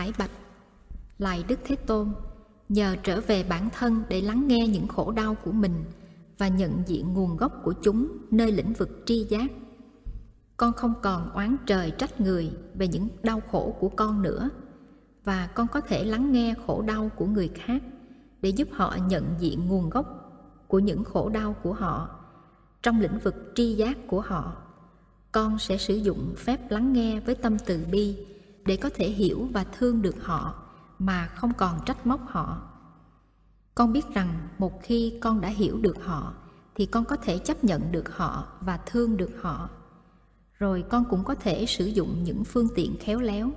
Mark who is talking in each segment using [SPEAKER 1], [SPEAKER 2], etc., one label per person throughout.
[SPEAKER 1] hải bạch. Lại Đức Thế Tôn, Nhờ trở về bản thân để lắng nghe những khổ đau của mình Và nhận diện nguồn gốc của chúng nơi lĩnh vực tri giác. Con không còn oán trời trách người về những đau khổ của con nữa Và con có thể lắng nghe khổ đau của người khác Để giúp họ nhận diện nguồn gốc của những khổ đau của họ Trong lĩnh vực tri giác của họ. Con sẽ sử dụng phép lắng nghe với tâm từ bi để có thể hiểu và thương được họ mà không còn trách móc họ. Con biết rằng một khi con đã hiểu được họ, thì con có thể chấp nhận được họ và thương được họ. Rồi con cũng có thể sử dụng những phương tiện khéo léo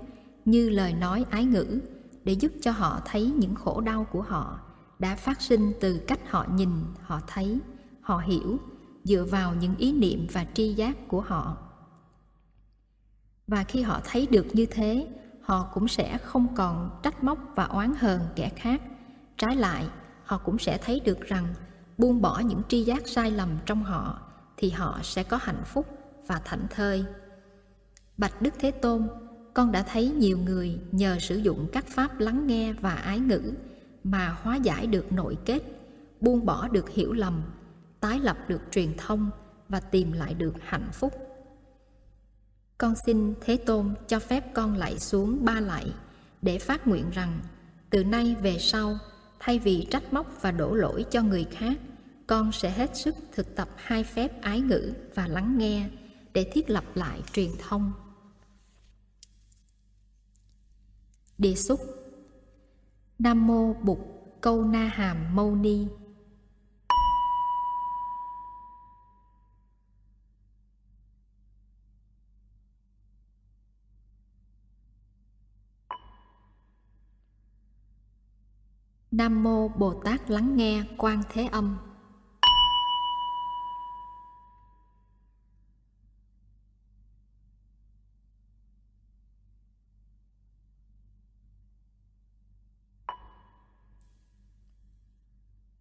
[SPEAKER 1] như lời nói ái ngữ để giúp cho họ thấy những khổ đau của họ đã phát sinh từ cách họ nhìn, họ thấy, họ hiểu dựa vào những ý niệm và tri giác của họ và khi họ thấy được như thế, họ cũng sẽ không còn trách móc và oán hờn kẻ khác. Trái lại, họ cũng sẽ thấy được rằng buông bỏ những tri giác sai lầm trong họ thì họ sẽ có hạnh phúc và thảnh thơi. Bạch đức thế tôn, con đã thấy nhiều người nhờ sử dụng các pháp lắng nghe và ái ngữ mà hóa giải được nội kết, buông bỏ được hiểu lầm, tái lập được truyền thông và tìm lại được hạnh phúc con xin Thế Tôn cho phép con lạy xuống ba lạy để phát nguyện rằng, từ nay về sau, thay vì trách móc và đổ lỗi cho người khác, con sẽ hết sức thực tập hai phép ái ngữ và lắng nghe, để thiết lập lại truyền thông. Đề xúc nam mô bụt câu na hàm mâu ni. Nam mô Bồ Tát lắng nghe Quan Thế Âm.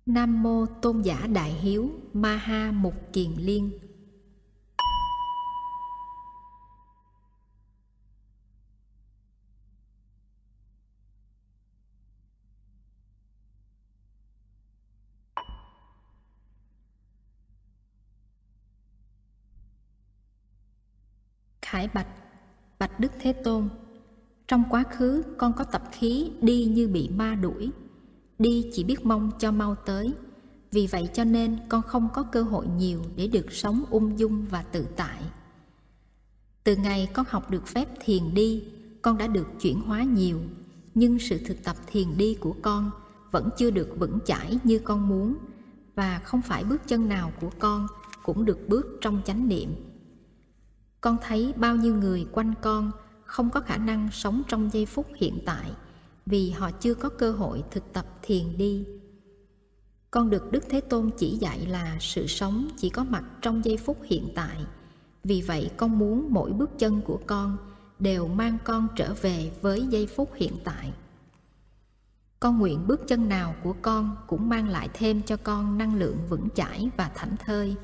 [SPEAKER 1] Nam mô Tôn giả Đại Hiếu Ma Ha Mục Kiền Liên. Khải bạch Bạch Đức Thế Tôn. Trong quá khứ, con có tập khí đi như bị ma đuổi. Đi chỉ biết mong cho mau tới. Vì vậy cho nên con không có cơ hội nhiều để được sống ung dung và tự tại. Từ ngày con học được phép thiền đi, Con đã được chuyển hóa nhiều. Nhưng sự thực tập thiền đi của con vẫn chưa được vững chãi như con muốn. Và không phải bước chân nào của con cũng được bước trong chánh niệm con thấy bao nhiêu người quanh con không có khả năng sống trong giây phút hiện tại vì họ chưa có cơ hội thực tập thiền đi. Con được đức thế tôn chỉ dạy là sự sống chỉ có mặt trong giây phút hiện tại. Vì vậy, con muốn mỗi bước chân của con đều mang con trở về với giây phút hiện tại. Con nguyện bước chân nào của con cũng mang lại thêm cho con năng lượng vững chãi và thảnh thơi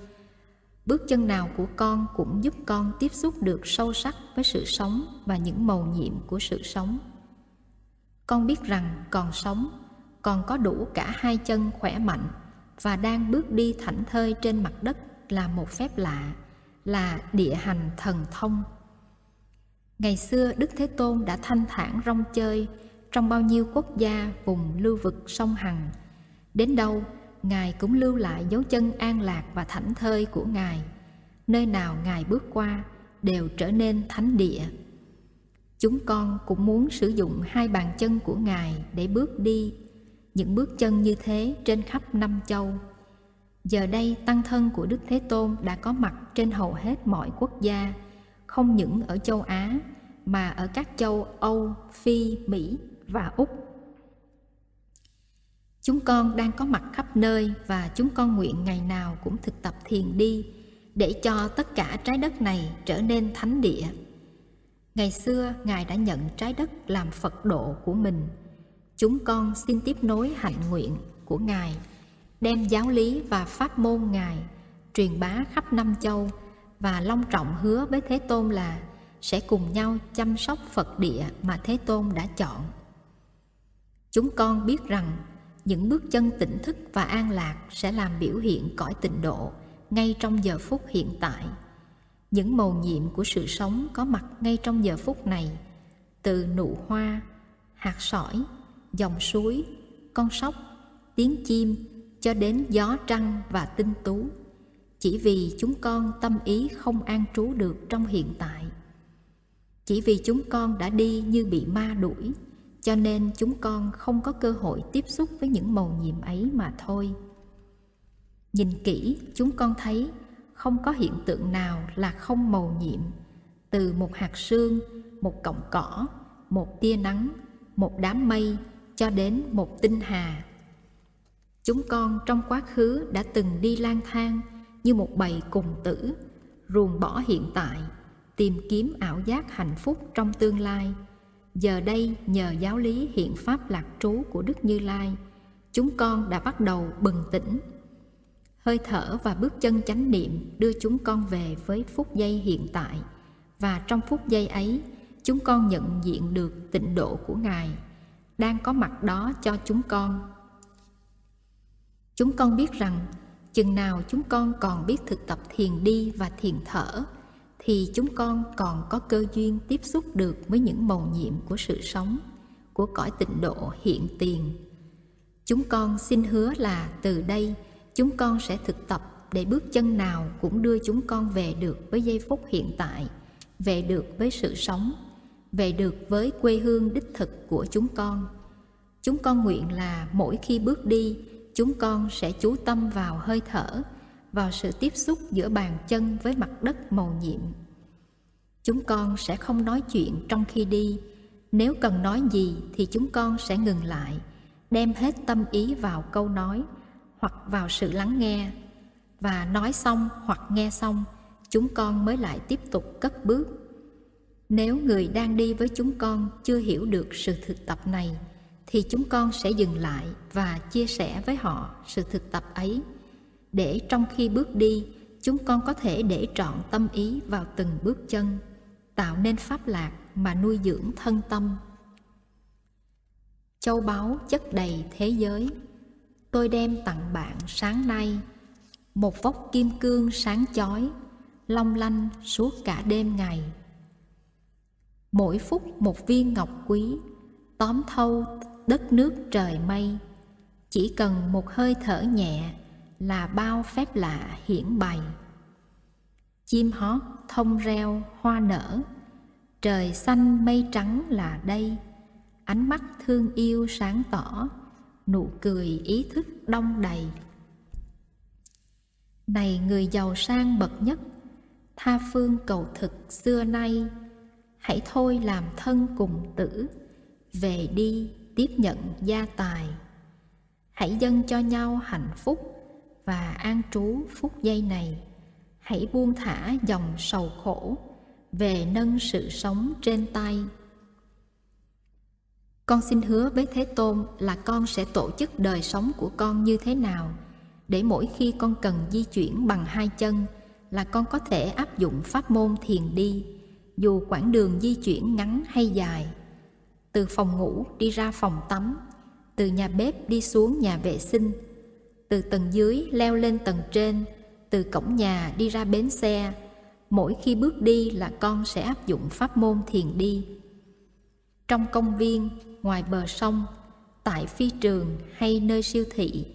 [SPEAKER 1] bước chân nào của con cũng giúp con tiếp xúc được sâu sắc với sự sống và những màu nhiệm của sự sống. Con biết rằng còn sống, còn có đủ cả hai chân khỏe mạnh và đang bước đi thảnh thơi trên mặt đất là một phép lạ, là địa hành thần thông. Ngày xưa đức thế tôn đã thanh thản rong chơi trong bao nhiêu quốc gia vùng lưu vực sông hằng. Đến đâu Ngài cũng lưu lại dấu chân an lạc và thảnh thơi của Ngài. Nơi nào Ngài bước qua đều trở nên thánh địa. Chúng con cũng muốn sử dụng hai bàn chân của Ngài để bước đi, những bước chân như thế trên khắp năm châu. Giờ đây tăng thân của Đức Thế Tôn đã có mặt trên hầu hết mọi quốc gia, không những ở châu Á mà ở các châu Âu, Phi, Mỹ và Úc Chúng con đang có mặt khắp nơi và chúng con nguyện ngày nào cũng thực tập thiền đi để cho tất cả trái đất này trở nên thánh địa. Ngày xưa, Ngài đã nhận trái đất làm Phật độ của mình. Chúng con xin tiếp nối hạnh nguyện của Ngài, đem giáo lý và pháp môn Ngài truyền bá khắp năm châu và long trọng hứa với Thế Tôn là sẽ cùng nhau chăm sóc Phật địa mà Thế Tôn đã chọn. Chúng con biết rằng những bước chân tỉnh thức và an lạc sẽ làm biểu hiện cõi tịnh độ ngay trong giờ phút hiện tại. Những mầu nhiệm của sự sống có mặt ngay trong giờ phút này, từ nụ hoa, hạt sỏi, dòng suối, con sóc, tiếng chim cho đến gió trăng và tinh tú. Chỉ vì chúng con tâm ý không an trú được trong hiện tại. Chỉ vì chúng con đã đi như bị ma đuổi cho nên chúng con không có cơ hội tiếp xúc với những màu nhiệm ấy mà thôi. Nhìn kỹ, chúng con thấy không có hiện tượng nào là không màu nhiệm. Từ một hạt sương, một cọng cỏ, một tia nắng, một đám mây cho đến một tinh hà. Chúng con trong quá khứ đã từng đi lang thang như một bầy cùng tử, ruồng bỏ hiện tại, tìm kiếm ảo giác hạnh phúc trong tương lai. Giờ đây nhờ giáo lý hiện pháp lạc trú của Đức Như Lai, chúng con đã bắt đầu bừng tỉnh. Hơi thở và bước chân chánh niệm đưa chúng con về với phút giây hiện tại và trong phút giây ấy chúng con nhận diện được tịnh độ của Ngài đang có mặt đó cho chúng con. Chúng con biết rằng chừng nào chúng con còn biết thực tập thiền đi và thiền thở thì chúng con còn có cơ duyên tiếp xúc được với những màu nhiệm của sự sống, của cõi tịnh độ hiện tiền. Chúng con xin hứa là từ đây chúng con sẽ thực tập để bước chân nào cũng đưa chúng con về được với giây phút hiện tại, về được với sự sống, về được với quê hương đích thực của chúng con. Chúng con nguyện là mỗi khi bước đi, chúng con sẽ chú tâm vào hơi thở, vào sự tiếp xúc giữa bàn chân với mặt đất màu nhiệm. Chúng con sẽ không nói chuyện trong khi đi, nếu cần nói gì thì chúng con sẽ ngừng lại, đem hết tâm ý vào câu nói hoặc vào sự lắng nghe và nói xong hoặc nghe xong, chúng con mới lại tiếp tục cất bước. Nếu người đang đi với chúng con chưa hiểu được sự thực tập này thì chúng con sẽ dừng lại và chia sẻ với họ sự thực tập ấy để trong khi bước đi, chúng con có thể để trọn tâm ý vào từng bước chân, tạo nên pháp lạc mà nuôi dưỡng thân tâm. Châu báu chất đầy thế giới, tôi đem tặng bạn sáng nay một vóc kim cương sáng chói, long lanh suốt cả đêm ngày. Mỗi phút một viên ngọc quý, tóm thâu đất nước trời mây, chỉ cần một hơi thở nhẹ là bao phép lạ hiển bày. Chim hót thông reo, hoa nở. Trời xanh mây trắng là đây. Ánh mắt thương yêu sáng tỏ, nụ cười ý thức đông đầy. Này người giàu sang bậc nhất, tha phương cầu thực xưa nay, hãy thôi làm thân cùng tử, về đi tiếp nhận gia tài. Hãy dâng cho nhau hạnh phúc và an trú phút giây này, hãy buông thả dòng sầu khổ về nâng sự sống trên tay. Con xin hứa với thế tôn là con sẽ tổ chức đời sống của con như thế nào, để mỗi khi con cần di chuyển bằng hai chân là con có thể áp dụng pháp môn thiền đi, dù quãng đường di chuyển ngắn hay dài. Từ phòng ngủ đi ra phòng tắm, từ nhà bếp đi xuống nhà vệ sinh từ tầng dưới leo lên tầng trên, từ cổng nhà đi ra bến xe. Mỗi khi bước đi là con sẽ áp dụng pháp môn thiền đi. Trong công viên, ngoài bờ sông, tại phi trường hay nơi siêu thị,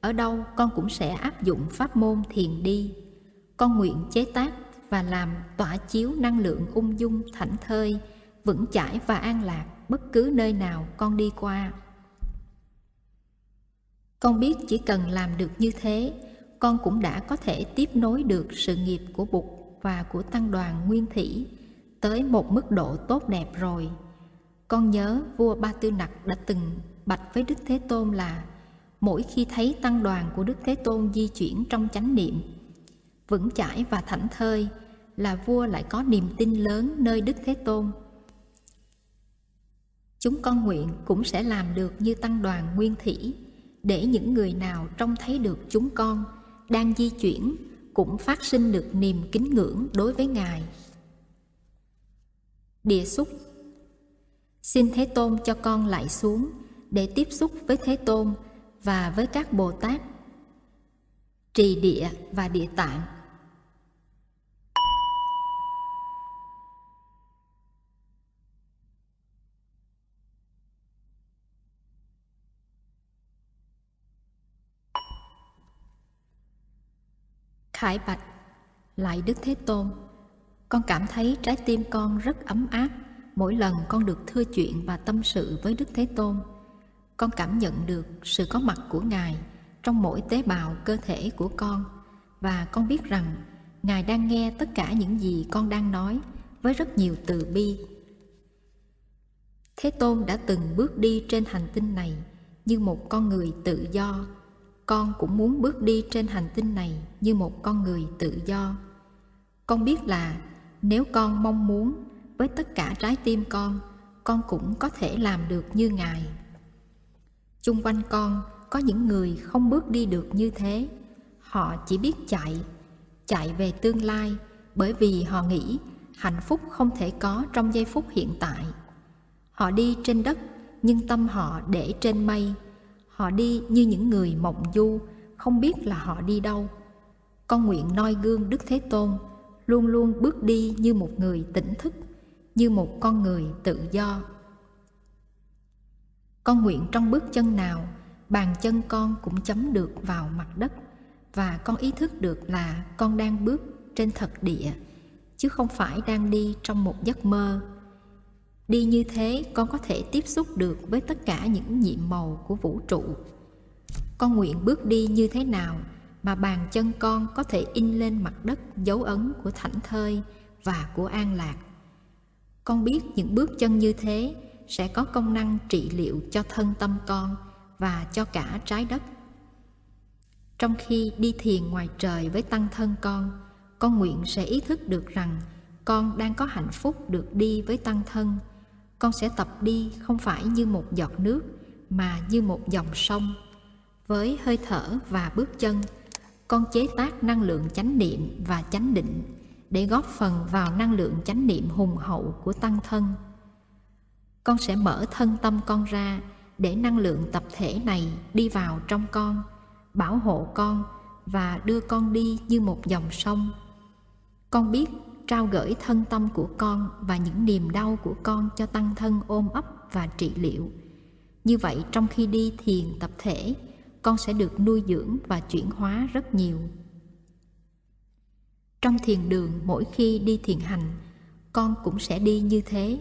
[SPEAKER 1] ở đâu con cũng sẽ áp dụng pháp môn thiền đi. Con nguyện chế tác và làm tỏa chiếu năng lượng ung dung thảnh thơi, vững chãi và an lạc bất cứ nơi nào con đi qua con biết chỉ cần làm được như thế, con cũng đã có thể tiếp nối được sự nghiệp của Bụt và của Tăng đoàn Nguyên Thủy tới một mức độ tốt đẹp rồi. Con nhớ vua Ba Tư Nặc đã từng bạch với Đức Thế Tôn là mỗi khi thấy tăng đoàn của Đức Thế Tôn di chuyển trong chánh niệm, vững chãi và thảnh thơi là vua lại có niềm tin lớn nơi Đức Thế Tôn. Chúng con nguyện cũng sẽ làm được như tăng đoàn Nguyên Thủy để những người nào trông thấy được chúng con đang di chuyển cũng phát sinh được niềm kính ngưỡng đối với Ngài. Địa xúc Xin Thế Tôn cho con lại xuống để tiếp xúc với Thế Tôn và với các Bồ Tát, trì địa và địa tạng khải bạch, lại đức thế tôn. Con cảm thấy trái tim con rất ấm áp mỗi lần con được thưa chuyện và tâm sự với đức thế tôn. Con cảm nhận được sự có mặt của ngài trong mỗi tế bào cơ thể của con và con biết rằng ngài đang nghe tất cả những gì con đang nói với rất nhiều từ bi. Thế tôn đã từng bước đi trên hành tinh này như một con người tự do con cũng muốn bước đi trên hành tinh này như một con người tự do. Con biết là nếu con mong muốn với tất cả trái tim con con cũng có thể làm được như ngài. Chung quanh con có những người không bước đi được như thế. Họ chỉ biết chạy chạy về tương lai bởi vì họ nghĩ hạnh phúc không thể có trong giây phút hiện tại. Họ đi trên đất nhưng tâm họ để trên mây họ đi như những người mộng du, không biết là họ đi đâu. Con nguyện noi gương đức thế tôn, luôn luôn bước đi như một người tỉnh thức, như một con người tự do. Con nguyện trong bước chân nào, bàn chân con cũng chấm được vào mặt đất, và con ý thức được là con đang bước trên thật địa, chứ không phải đang đi trong một giấc mơ đi như thế con có thể tiếp xúc được với tất cả những nhiệm màu của vũ trụ. Con nguyện bước đi như thế nào mà bàn chân con có thể in lên mặt đất dấu ấn của thảnh thơi và của an lạc. Con biết những bước chân như thế sẽ có công năng trị liệu cho thân tâm con và cho cả trái đất. Trong khi đi thiền ngoài trời với tăng thân con con nguyện sẽ ý thức được rằng con đang có hạnh phúc được đi với tăng thân con sẽ tập đi không phải như một giọt nước, mà như một dòng sông. Với hơi thở và bước chân, con chế tác năng lượng chánh niệm và chánh định để góp phần vào năng lượng chánh niệm hùng hậu của tăng thân. Con sẽ mở thân tâm con ra để năng lượng tập thể này đi vào trong con, bảo hộ con và đưa con đi như một dòng sông. Con biết trao gửi thân tâm của con và những niềm đau của con cho tăng thân ôm ấp và trị liệu. Như vậy, trong khi đi thiền tập thể, con sẽ được nuôi dưỡng và chuyển hóa rất nhiều. Trong thiền đường, mỗi khi đi thiền hành, con cũng sẽ đi như thế.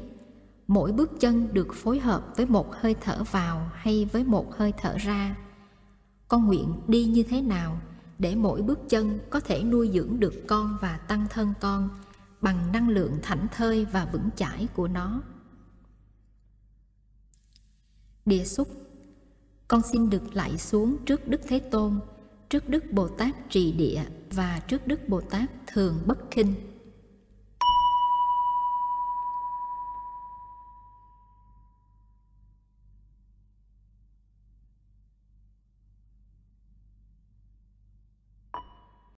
[SPEAKER 1] Mỗi bước chân được phối hợp với một hơi thở vào hay với một hơi thở ra. Con nguyện đi như thế nào để mỗi bước chân có thể nuôi dưỡng được con và tăng thân con? Bằng năng lượng thảnh thơi và vững chãi của nó. Địa xúc, con xin được lại xuống trước đức thế tôn, trước đức bồ tát trì địa và trước đức bồ tát thường bất khinh